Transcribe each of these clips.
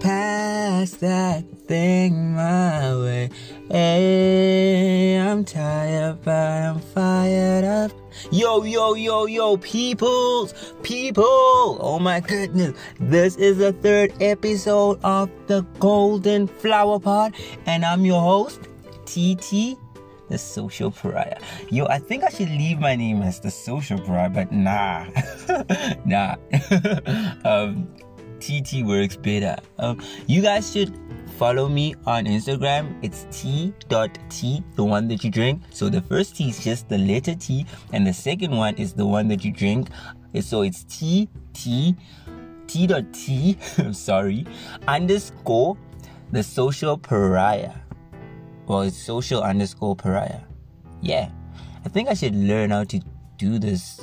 pass that thing my way. Hey, I'm tired, but I'm fired up. Yo, yo, yo, yo, peoples, people. Oh my goodness. This is the third episode of the Golden Flower Pod, and I'm your host, TT the social pariah. Yo, I think I should leave my name as the social pariah, but nah, nah. um, TT works better. Um, you guys should follow me on Instagram. It's t.t, the one that you drink. So the first T is just the letter T, and the second one is the one that you drink. So it's T T T dot T. sorry, underscore the social pariah. Well, it's social underscore pariah. Yeah, I think I should learn how to do this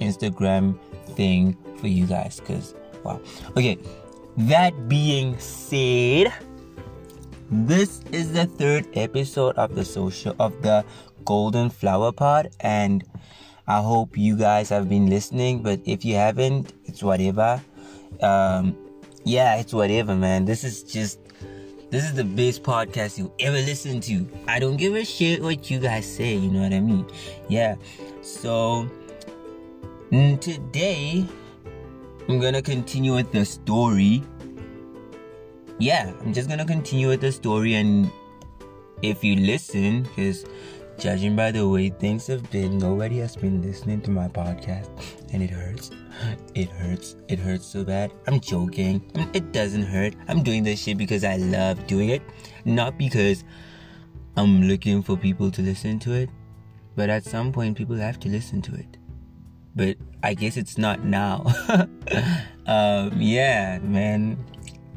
Instagram thing for you guys because wow. Okay, that being said, this is the third episode of the social of the Golden Flower Pod, and I hope you guys have been listening. But if you haven't, it's whatever. Um, yeah, it's whatever, man. This is just this is the best podcast you ever listen to. I don't give a shit what you guys say, you know what I mean? Yeah. So today I'm gonna continue with the story. Yeah, I'm just gonna continue with the story and if you listen, because judging by the way things have been, nobody has been listening to my podcast and it hurts. It hurts. It hurts so bad. I'm joking. It doesn't hurt. I'm doing this shit because I love doing it, not because I'm looking for people to listen to it. But at some point, people have to listen to it. But I guess it's not now. um, yeah, man.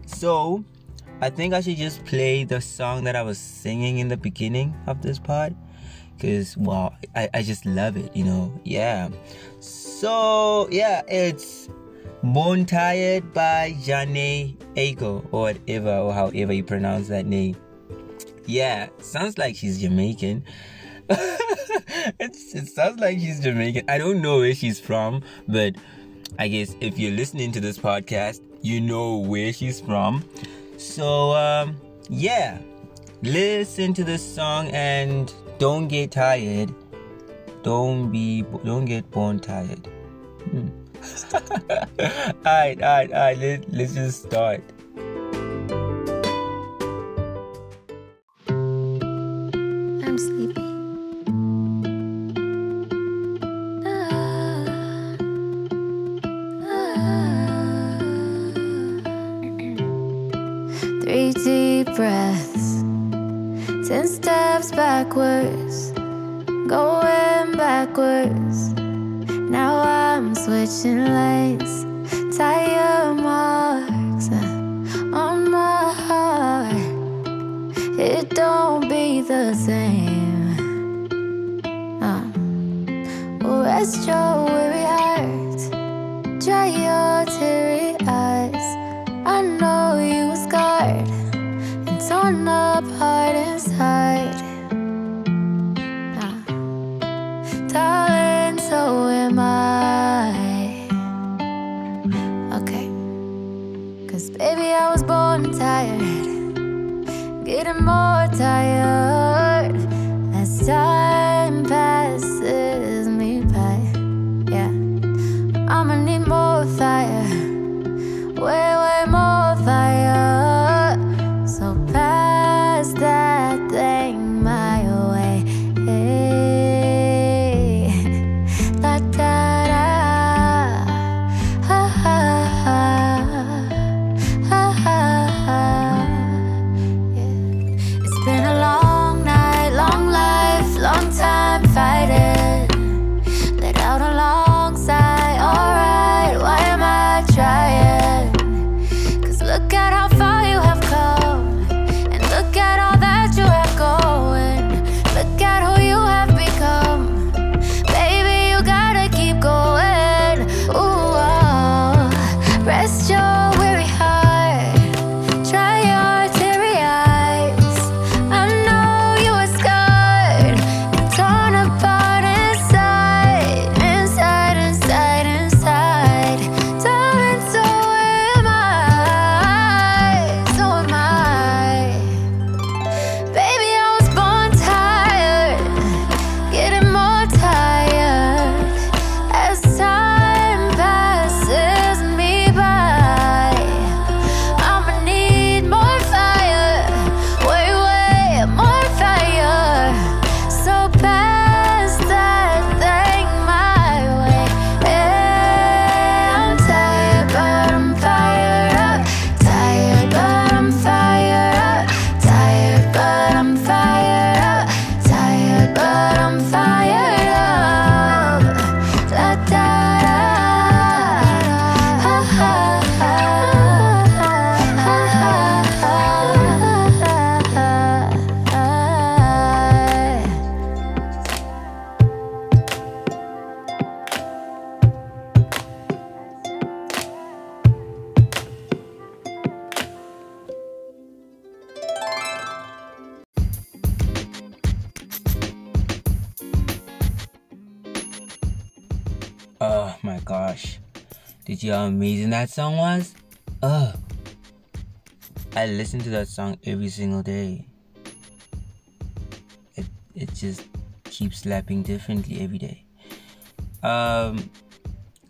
So, I think I should just play the song that I was singing in the beginning of this pod. Because, wow, I, I just love it, you know? Yeah. So yeah, it's Born Tired by Jhené Aiko or whatever or however you pronounce that name. Yeah, sounds like she's Jamaican. it sounds like she's Jamaican. I don't know where she's from, but I guess if you're listening to this podcast, you know where she's from. So um, yeah, listen to this song and don't get tired don't be don't get born tired hmm. all right all right all right let, let's just start that song was? Ugh. I listen to that song every single day. It it just keeps slapping differently every day. Um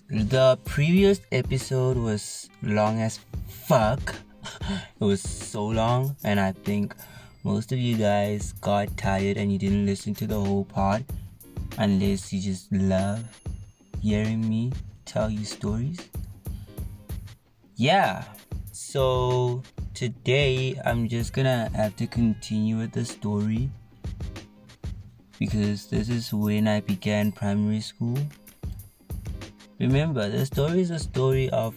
the previous episode was long as fuck. it was so long and I think most of you guys got tired and you didn't listen to the whole part unless you just love hearing me tell you stories. Yeah, so today I'm just gonna have to continue with the story because this is when I began primary school. Remember, the story is a story of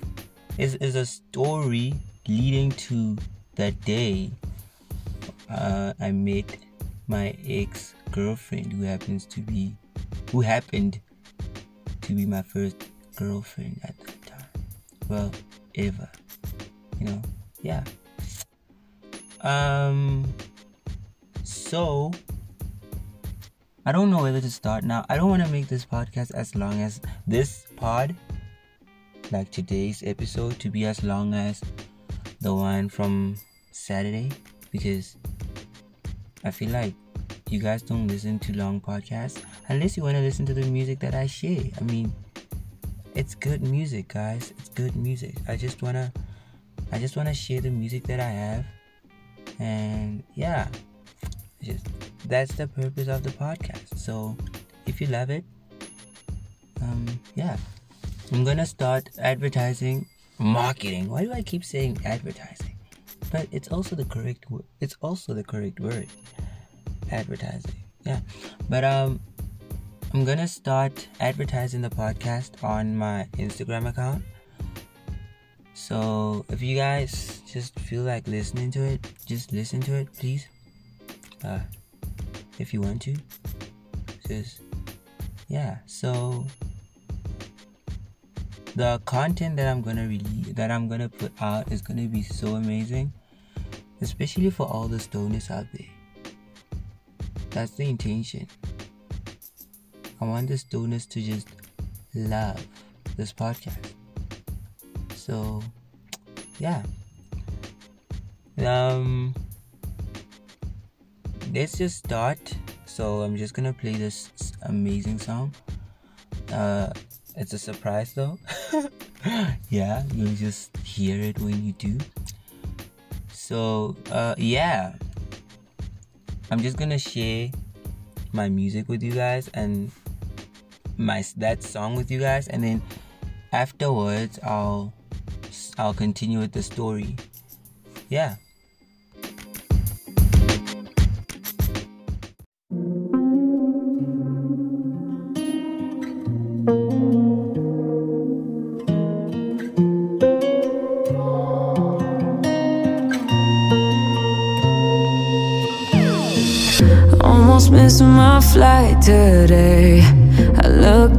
is, is a story leading to the day uh, I met my ex girlfriend who happens to be who happened to be my first girlfriend at that time. Well, ever. You know, yeah. Um so I don't know whether to start now. I don't want to make this podcast as long as this pod like today's episode to be as long as the one from Saturday because I feel like you guys don't listen to long podcasts unless you want to listen to the music that I share. I mean, it's good music, guys. It's good music. I just wanna, I just wanna share the music that I have, and yeah, just that's the purpose of the podcast. So, if you love it, um, yeah, I'm gonna start advertising, marketing. Why do I keep saying advertising? But it's also the correct. It's also the correct word advertising. Yeah. But um I'm gonna start advertising the podcast on my Instagram account. So if you guys just feel like listening to it, just listen to it, please. Uh if you want to. Just yeah, so the content that I'm gonna release that I'm gonna put out is gonna be so amazing. Especially for all the stoners out there. That's the intention. I want the stoners to just love this podcast. So, yeah. Um, let's just start. So I'm just gonna play this amazing song. Uh, it's a surprise though. yeah, you'll just hear it when you do. So, uh, yeah. I'm just gonna share my music with you guys and my that song with you guys, and then afterwards I'll I'll continue with the story. Yeah. Almost missing my flight today.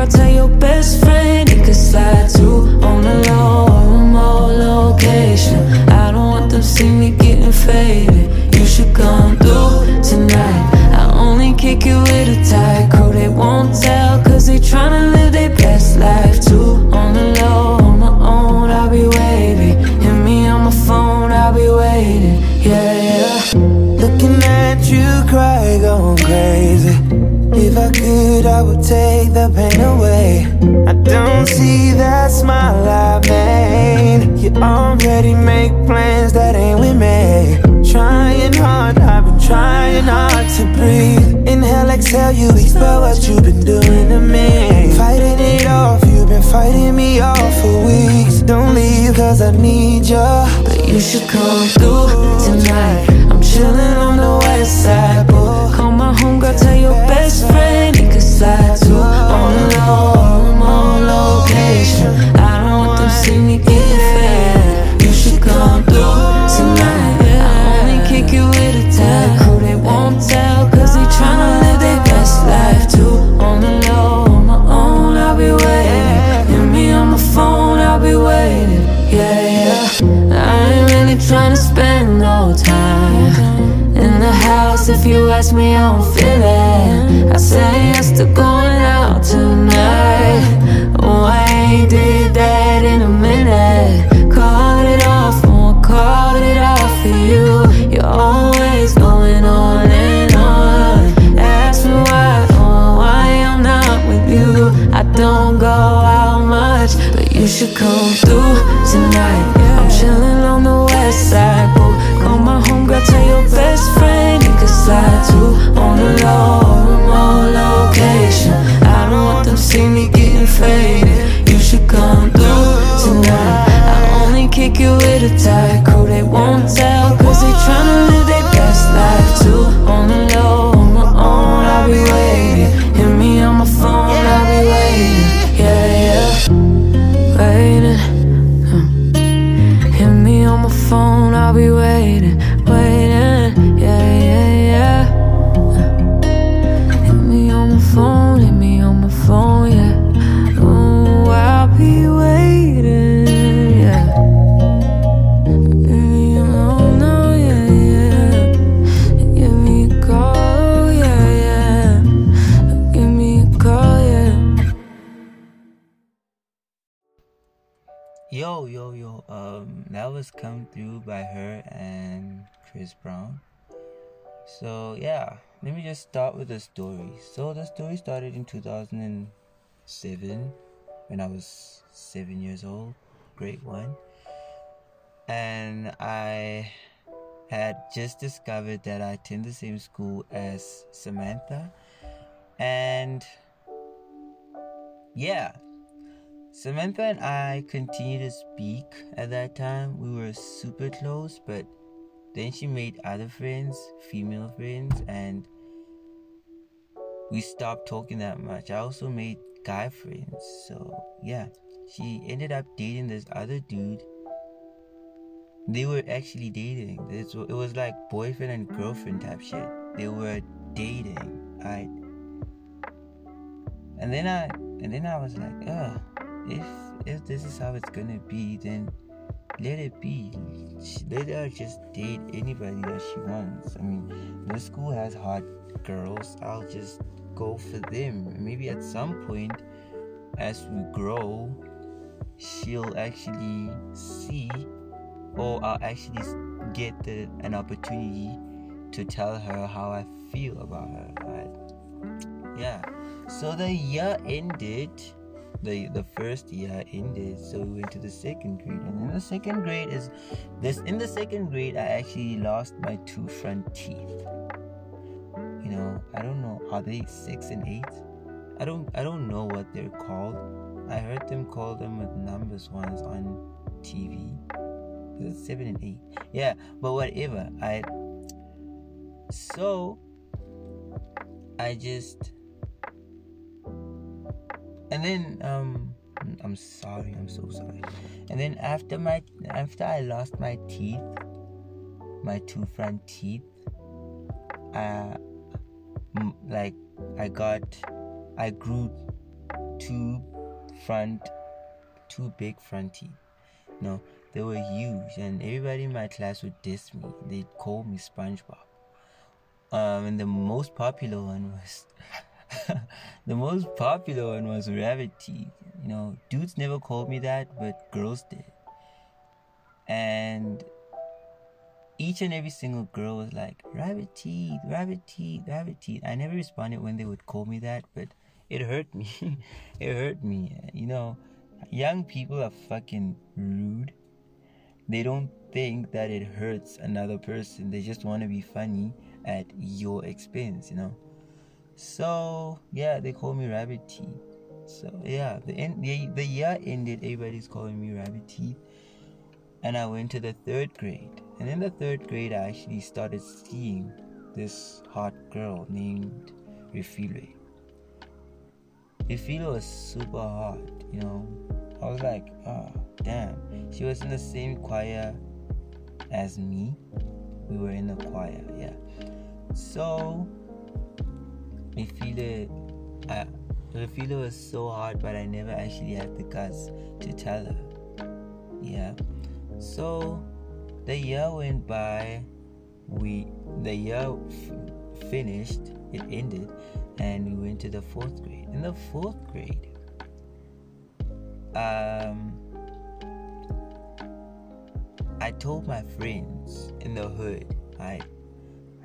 homegirl, tell your best friend he could slide too on the low, remote location. I don't want them see me getting faded. You should come through tonight. I only kick it with a tight crew. They won't tell, cause they tryna live their best life too. On the low, on my own, I'll be waiting. Hit me on my phone, I'll be waiting. Yeah, yeah. Looking at you cry, going crazy. If I could, I would take the pain away. I don't see that smile I made. You already make plans that ain't with me. Trying hard, I've been trying hard to breathe. Inhale, exhale, you expel what you've been doing to me. Fighting it off, you've been fighting me off for weeks. Don't leave, cause I need you. But you should come through tonight. I'm chilling on the west side, boo. Call my homegirl, tell your best friend, he could slide to On the low, I'm on location. I don't want them see me get fed. You should come through tonight. I only kick you with a tag Who they won't tell Cause they tryna live their best life too. On the low, on my own, I'll be waiting. Hit me on my phone, I'll be waiting. Yeah, yeah. I ain't really tryna spend no time in the house if you ask me, I don't feel it say yes to going out tonight. I ain't did that in a minute. Called it off, oh, called it off for you. You're always going on and on. Ask me why, oh, why I'm not with you. I don't go out much, but you should come Chris Brown. So yeah, let me just start with the story. So the story started in 2007 when I was seven years old, grade one, and I had just discovered that I attend the same school as Samantha, and yeah, Samantha and I continued to speak at that time. We were super close, but then she made other friends, female friends, and we stopped talking that much. I also made guy friends, so yeah. She ended up dating this other dude. They were actually dating. It was like boyfriend and girlfriend type shit. They were dating, right? And then I, and then I was like, ugh if if this is how it's gonna be, then let it be. She- Let her just date anybody that she wants. I mean, the school has hot girls. I'll just go for them. Maybe at some point, as we grow, she'll actually see, or I'll actually get the, an opportunity to tell her how I feel about her. Right? Yeah. So the year ended the the first year ended so we went to the second grade. And in the second grade is this in the second grade i actually lost my two front teeth. You know i don't know are they six and eight? I don't i don't know what they're called. I heard them call them with numbers once on tv seven and eight? Yeah but whatever. I so i just and then um i'm sorry i'm so sorry. And then after my after i lost my teeth my two front teeth uh like i got i grew two front two big front teeth. No they were huge and everybody in my class would diss me. They'd call me spongebob. Um and the most popular one was the most popular one was rabbit teeth. You know, dudes never called me that, but girls did. And each and every single girl was like, rabbit teeth, rabbit teeth, rabbit teeth. I never responded when they would call me that, but it hurt me. it hurt me. You know, young people are fucking rude. They don't think that it hurts another person. They just want to be funny at your expense, you know. So yeah, they call me Rabbit Teeth. So yeah, the end the, the year ended. Everybody's calling me Rabbit Teeth, and I went to the third grade. And in the third grade, I actually started seeing this hot girl named Refile. Refile was super hot, you know. I was like, oh damn. She was in the same choir as me. We were in the choir, yeah. So I, Refile was so hard, but I never actually had the guts to tell her. Yeah. So the year went by. we the year f- finished, it ended, and we went to the fourth grade. In the fourth grade, um, I told my friends in the hood, I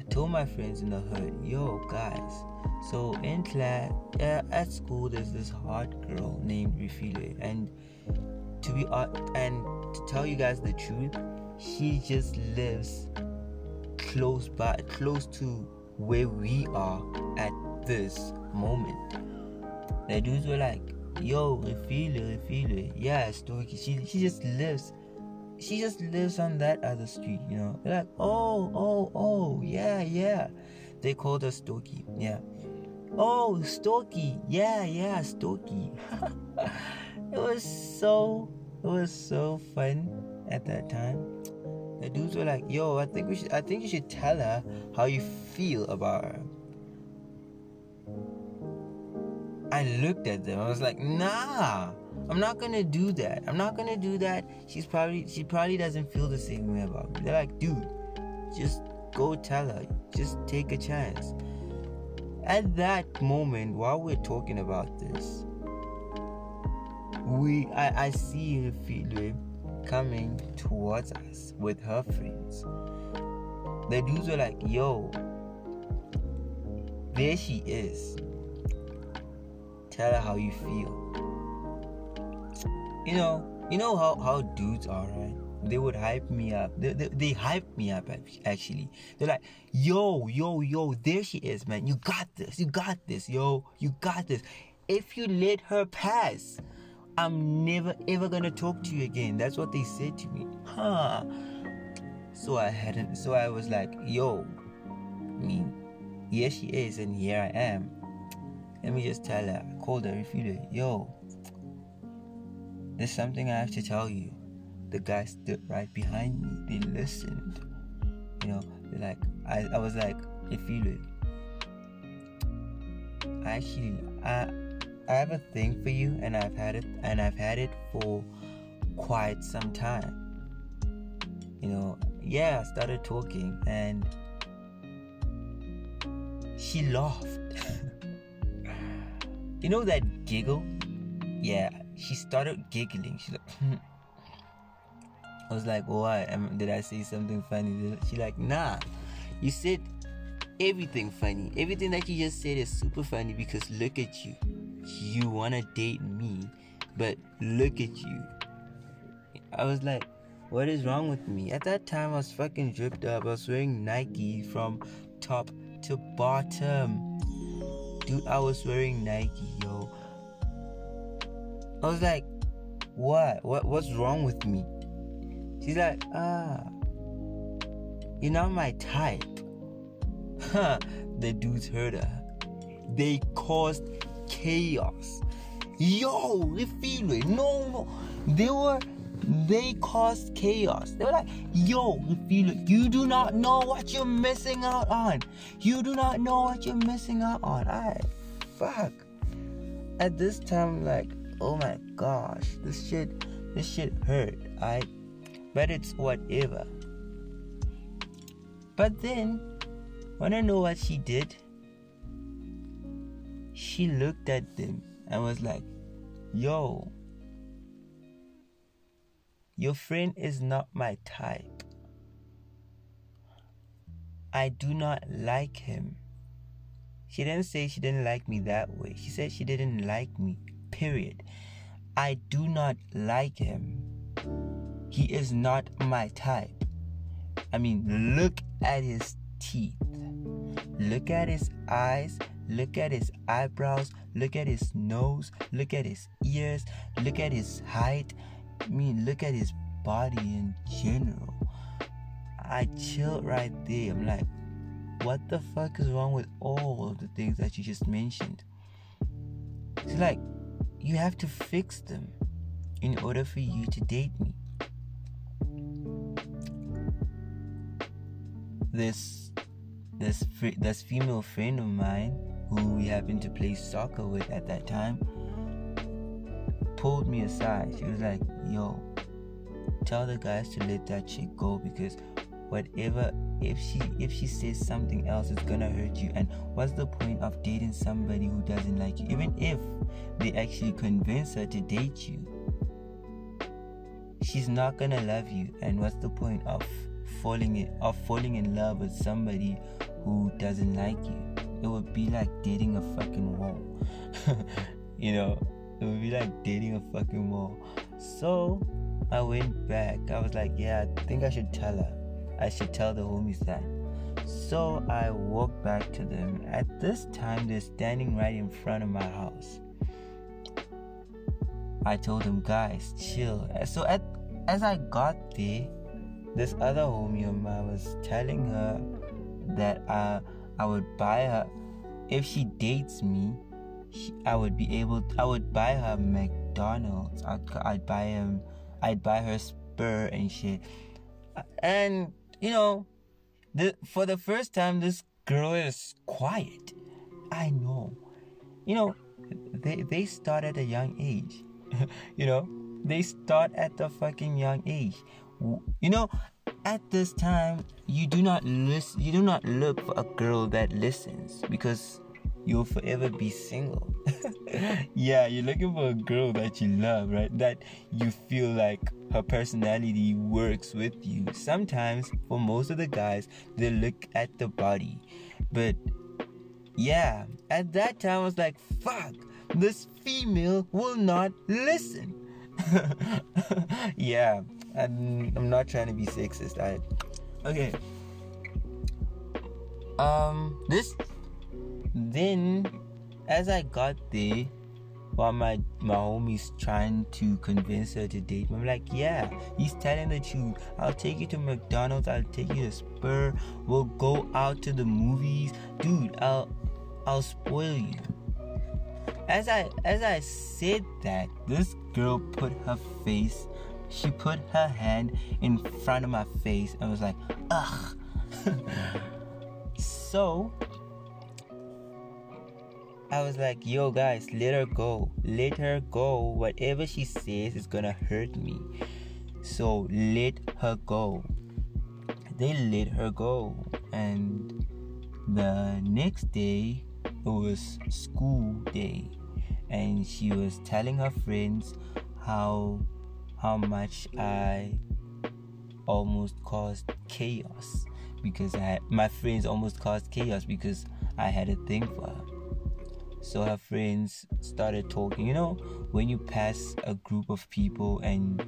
told my friends in the hood, yo guys. So in class, uh, at school, there's this hot girl named Refile, and to be uh, and to tell you guys the truth, she just lives close by, close to where we are at this moment. The dudes were like, "Yo, Refile, Refile, yeah, Stoiky." She she just lives she just lives on that other street, you know. They're like, oh, oh, oh, yeah, yeah. They called her Stoky, yeah. Oh, Stoky, yeah, yeah, Stoky. it was so, it was so fun at that time. The dudes were like, yo, I think we should, I think you should tell her how you feel about her. I looked at them. I was like, nah. I'm not gonna do that. I'm not gonna do that. She's probably she probably doesn't feel the same way about me. They're like, dude, just go tell her. Just take a chance. At that moment, while we're talking about this, we I, I see Fidwe coming towards us with her friends. The dudes were like, yo, there she is. Tell her how you feel you know, you know how, how dudes are, right? They would hype me up. They, they, they hype me up actually. They're like, yo, yo, yo, there she is, man. You got this. You got this, yo. You got this. If you let her pass, I'm never ever gonna talk to you again. That's what they said to me. Huh. So I hadn't so I was like, yo, I mean, here she is and here I am. Let me just tell her. I called her, Refile, yo, there's something I have to tell you. The guy stood right behind me. They listened. You know, like, I, I was like, I feel it. I actually, I, I have a thing for you, and I've had it, and I've had it for quite some time. You know, yeah, I started talking, and she laughed. you know that giggle? Yeah, she started giggling. She's like, I was like, oh, why? did I say something funny? She like, nah. You said everything funny. Everything that you just said is super funny because look at you. You wanna date me, but look at you. I was like, what is wrong with me? At that time, I was fucking dripped up. I was wearing Nike from top to bottom. Dude, I was wearing Nike, yo. I was like, what? What what's wrong with me? She's like, ah, you're not my type. Huh, the dudes heard her. They caused chaos. Yo, feel. No, no. They were they caused chaos. They were like, yo, feel. You do not know what you're missing out on. You do not know what you're missing out on. I fuck. At this time, like, oh my gosh, this shit, this shit hurt. I, but it's whatever. But then, wanna know what she did? She looked at them and was like, yo, your friend is not my type. I do not like him. She didn't say she didn't like me that way. She said she didn't like me period. I do not like him. He is not my type. I mean, look at his teeth. Look at his eyes. Look at his eyebrows. Look at his nose. Look at his ears. Look at his height. I mean, look at his body in general. I chill right there. I'm like, what the fuck is wrong with all of the things that you just mentioned? It's like, you have to fix them in order for you to date me. This this this female friend of mine who we happened to play soccer with at that time pulled me aside. She was like, "Yo, tell the guys to let that chick go because whatever if she if she says something else it's gonna hurt you. And what's the point of dating somebody who doesn't like you even if they actually convince her to date you? She's not gonna love you. And what's the point of falling in of falling in love with somebody who doesn't like you? It would be like dating a fucking wall. You know it would be like dating a fucking wall. So i went back. I was like yeah i think i should tell her i should tell the homies that so i walked back to them at this time they're standing right in front of my house I told them, guys, chill. So at as I got there, this other homie of mine was telling her that uh, I would buy her if she dates me. I would be able. I would buy her McDonald's. I'd, I'd buy him. I'd buy her spur and shit. And you know, the for the first time, this girl is quiet. I know. You know, they they start at a young age. you know, they start at the fucking young age. You know, at this time, you do not listen. You do not look for a girl that listens because you'll forever be single. yeah, you're looking for a girl that you love, right? That you feel like her personality works with you. Sometimes, for most of the guys, they look at the body, but yeah, at that time, I was like, fuck this female will not listen. yeah, I'm, I'm not trying to be sexist. I okay. Um, this then as I got there, while my my homie's trying to convince her to date me, I'm like, yeah, he's telling the truth. I'll take you to McDonald's. I'll take you to Spur. We'll go out to the movies, dude. I'll I'll spoil you. As I as I said that, this girl put her face, she put her hand in front of my face and was like, ugh. so I was like, yo guys, let her go. Let her go. Whatever she says is gonna hurt me. So let her go. They let her go. And the next day it was school day and she was telling her friends how how much I almost caused chaos because I my friends almost caused chaos because I had a thing for her. So her friends started talking. You know, when you pass a group of people and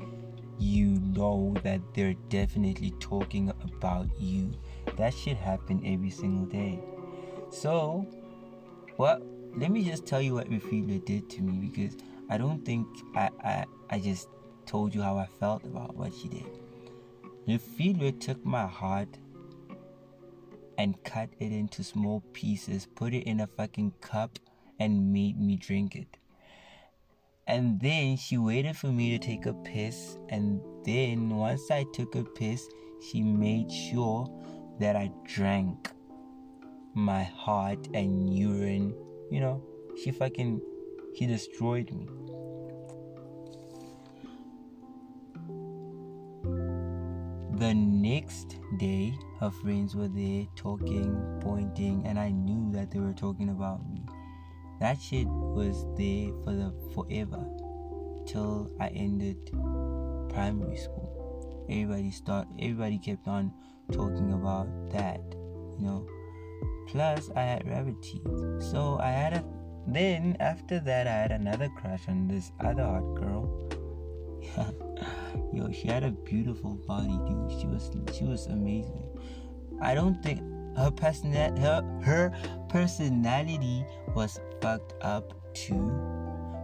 you know that they're definitely talking about you, that should happen every single day. So, what let me just tell you what Refile did to me because I don't think I, I, I just told you how I felt about what she did. Refile took my heart and cut it into small pieces, put it in a fucking cup, and made me drink it. And then she waited for me to take a piss, and then once I took a piss, she made sure that I drank my heart and urine you know, she fucking, he destroyed me. The next day, her friends were there talking, pointing, and I knew that they were talking about me. That shit was there for the forever till I ended primary school. Everybody start everybody kept on talking about that, you know. Plus, I had rabbit teeth. So I had a. Then after that, I had another crush on this other hot girl. Yo, she had a beautiful body, dude. She was she was amazing. I don't think her person her her personality was fucked up too,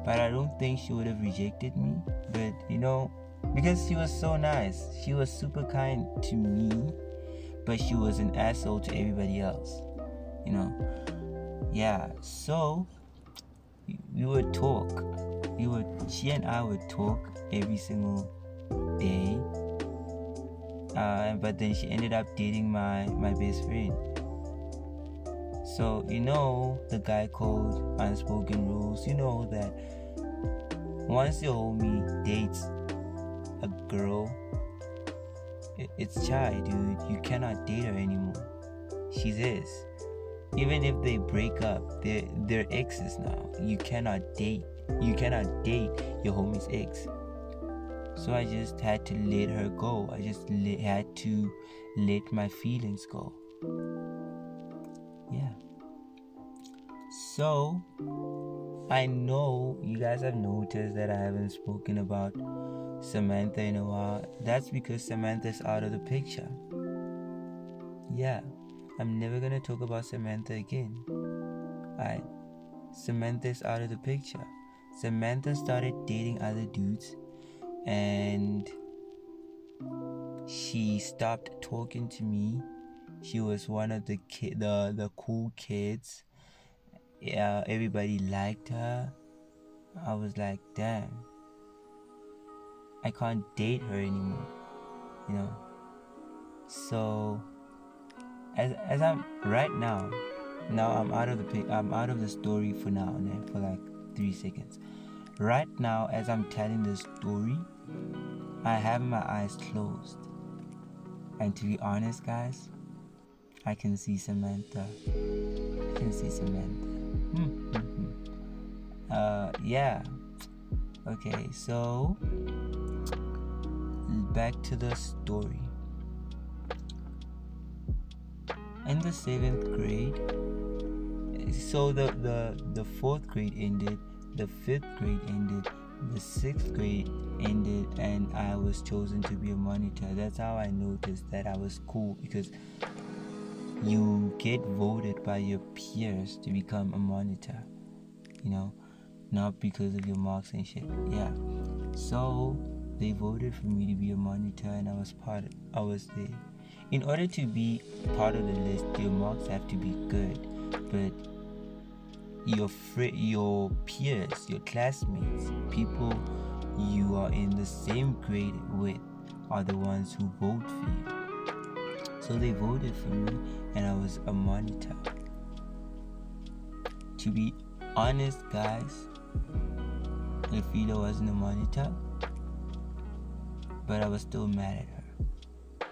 but I don't think she would have rejected me. But you know, because she was so nice, she was super kind to me, but she was an asshole to everybody else you know? Yeah so we would talk. We would she and i would talk every single day. Uh, but then she ended up dating my my best friend so you know the guy called unspoken rules you know that once your homie dates a girl it's Chai, dude. You cannot date her anymore. She's his. Even if they break up, they're they're exes now. You cannot date. You cannot date your homie's ex. So I just had to let her go. I just le- had to let my feelings go. So I know you guys have noticed that I haven't spoken about Samantha in a while. That's because Samantha's out of the picture. Yeah, I'm never gonna talk about Samantha again. I, Samantha's out of the picture. Samantha started dating other dudes and she stopped talking to me. She was one of the kid, the the cool kids. Yeah, everybody liked her. I was like, damn, I can't date her anymore, you know. So, as as I'm right now, now I'm out of the I'm out of the story for now, né, for like three seconds. Right now, as I'm telling the story, I have my eyes closed. And to be honest, guys, I can see Samantha. I can see Samantha. Hmm, hmm, hmm. uh, yeah. Okay, so back to the story. In the seventh grade, so the the the fourth grade ended, the fifth grade ended, the sixth grade ended and I was chosen to be a monitor. That's how I noticed that I was cool because you get voted by your peers to become a monitor, you know, not because of your marks and shit. Yeah. So they voted for me to be a monitor and I was part I was there. In order to be part of the list, your marks have to be good, but your fr- your peers, your classmates, people you are in the same grade with are the ones who vote for you. So they voted for me and I was a monitor. To be honest, guys, Lafida wasn't a monitor, but I was still mad at her.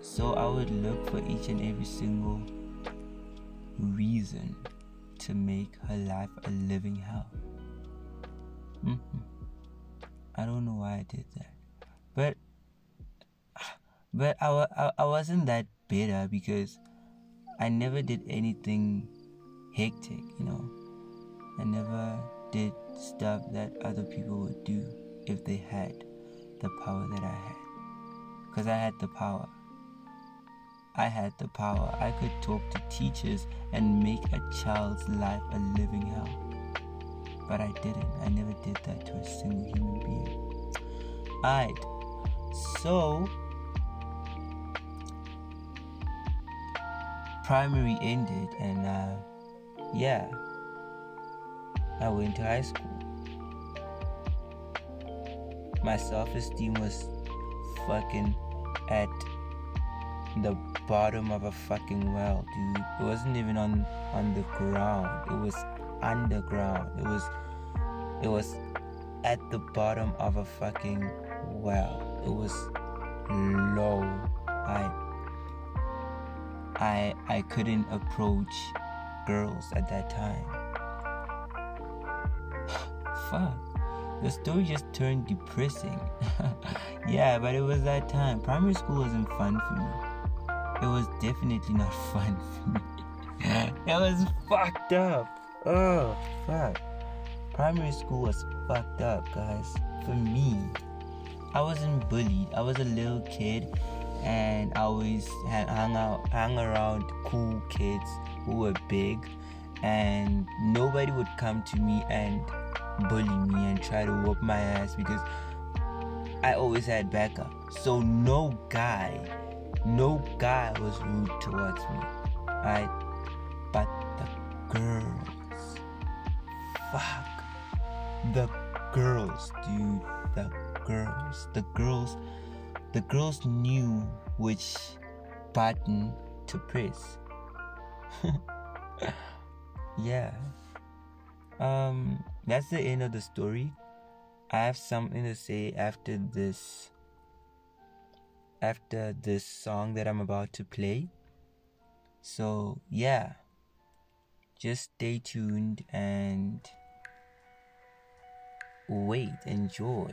So I would look for each and every single reason to make her life a living hell. Mm-hmm. I don't know why I did that, but but I, I, I wasn't that bitter because I never did anything hectic, you know. I never did stuff that other people would do if they had the power that I had. Because I had the power. I had the power. I could talk to teachers and make a child's life a living hell. But I didn't. I never did that to a single human being. Alright. So, primary ended, and uh, yeah, I went to high school. My self esteem was fucking at the bottom of a fucking well, dude. It wasn't even on on the ground. It was underground. It was it was at the bottom of a fucking well. It was low. I I I couldn't approach girls at that time. Fuck. The story just turned depressing. yeah, but it was that time. Primary school wasn't fun for me. It was definitely not fun for me. it was fucked up. Oh, fuck. Primary school was fucked up, guys. For me, I wasn't bullied. I was a little kid and I always hung out, hung around cool kids who were big, and nobody would come to me and bully me and try to whoop my ass because I always had backup. So no guy, no guy was rude towards me. Right? But the girls, fuck, the girls, dude, the girls, the girls, the girls knew which button to press. yeah. Um, that's the end of the story. I have something to say after this after this song that I'm about to play. So, yeah. Just stay tuned and wait, enjoy.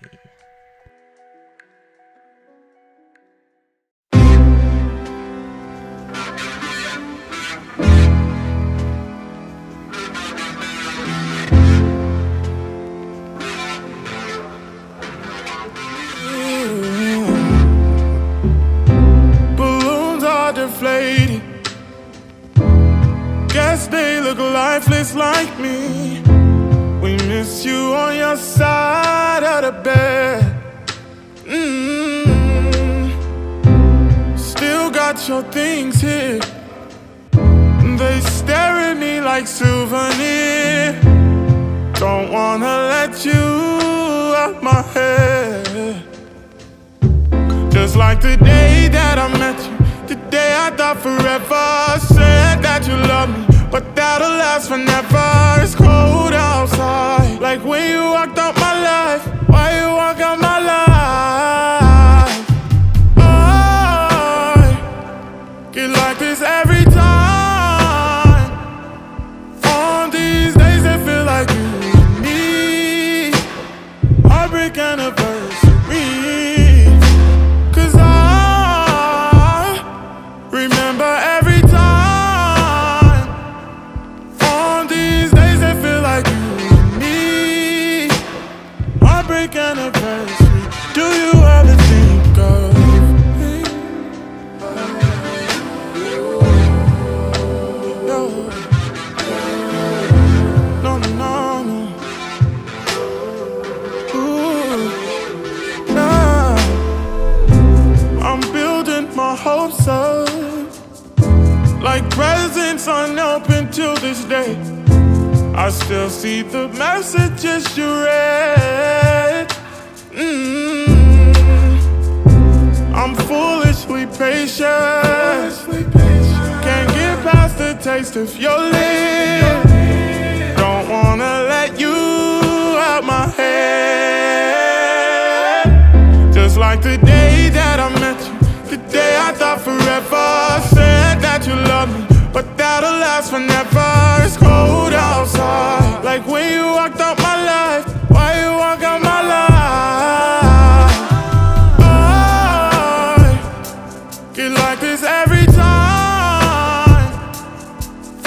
Get like this every time.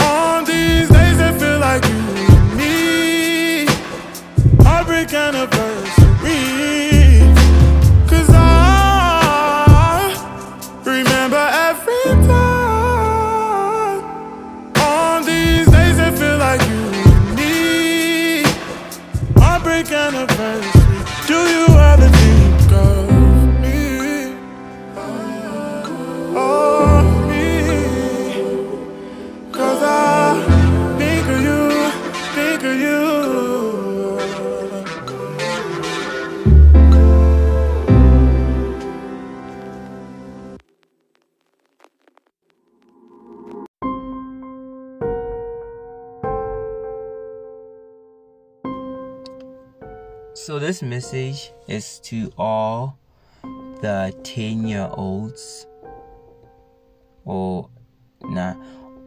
On these days, it feel like you and me. Heartbreak anniversary. This message is to all the 10 year olds, or nah,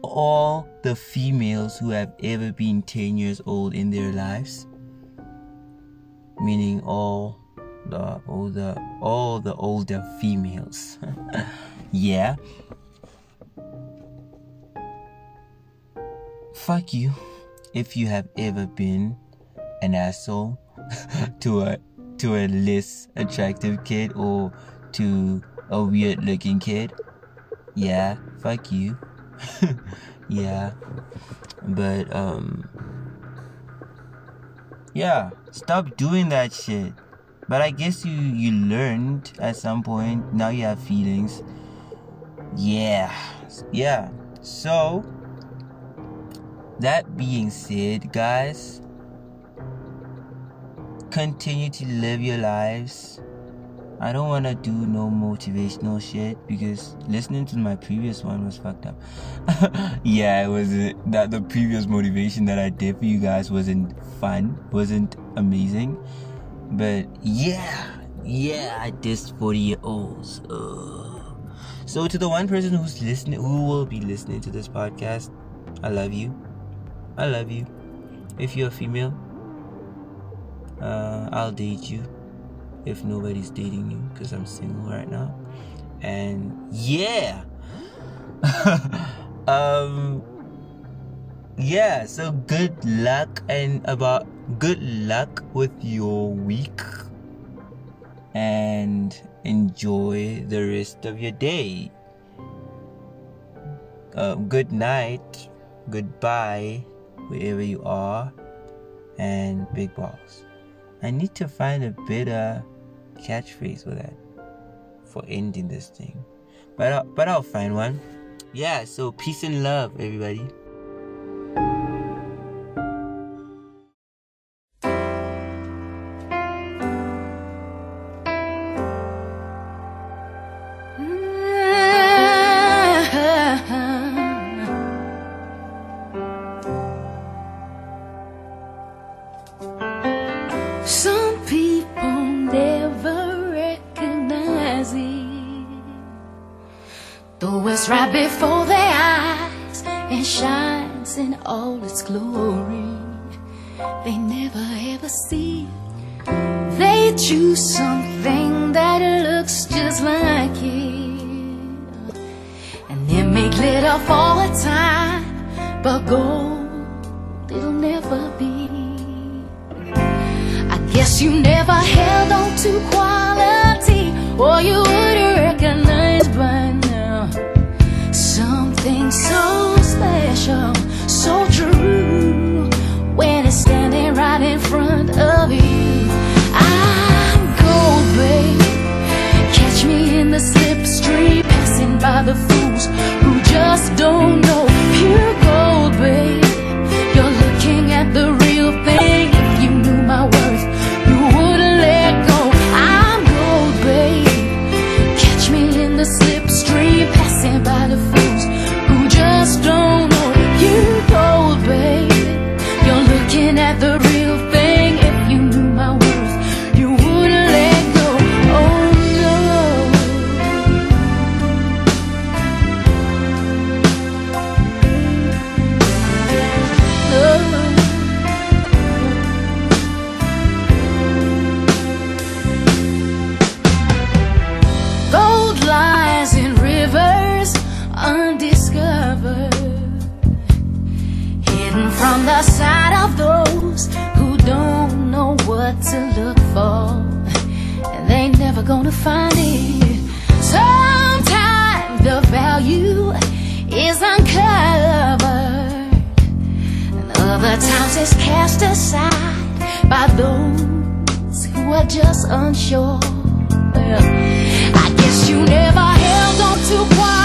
all the females who have ever been 10 years old in their lives, meaning all the older, all the older females. yeah. Fuck you if you have ever been an asshole to a to a less attractive kid or to a weird looking kid. Yeah, fuck you. yeah. But um yeah, stop doing that shit. But I guess you you learned at some point. Now you have feelings. Yeah. Yeah. So that being said, guys, continue to live your lives. I don't want to do no motivational shit because listening to my previous one was fucked up. yeah, it was uh, that the previous motivation that I did for you guys wasn't fun, wasn't amazing. But yeah, yeah, I dissed 40 year olds. Ugh. So to the one person who's listening, who will be listening to this podcast, I love you. I love you. If you're a female, uh, I'll date you if nobody's dating you because I'm single right now. And yeah, um, yeah. So good luck and about good luck with your week and enjoy the rest of your day. Um, good night, goodbye, wherever you are, and big balls. I need to find a better catchphrase for that for ending this thing. But I'll, but I'll find one. Yeah, so peace and love everybody. just don't know. times it's cast aside by those who are just unsure. Well, I guess you never held on to pride.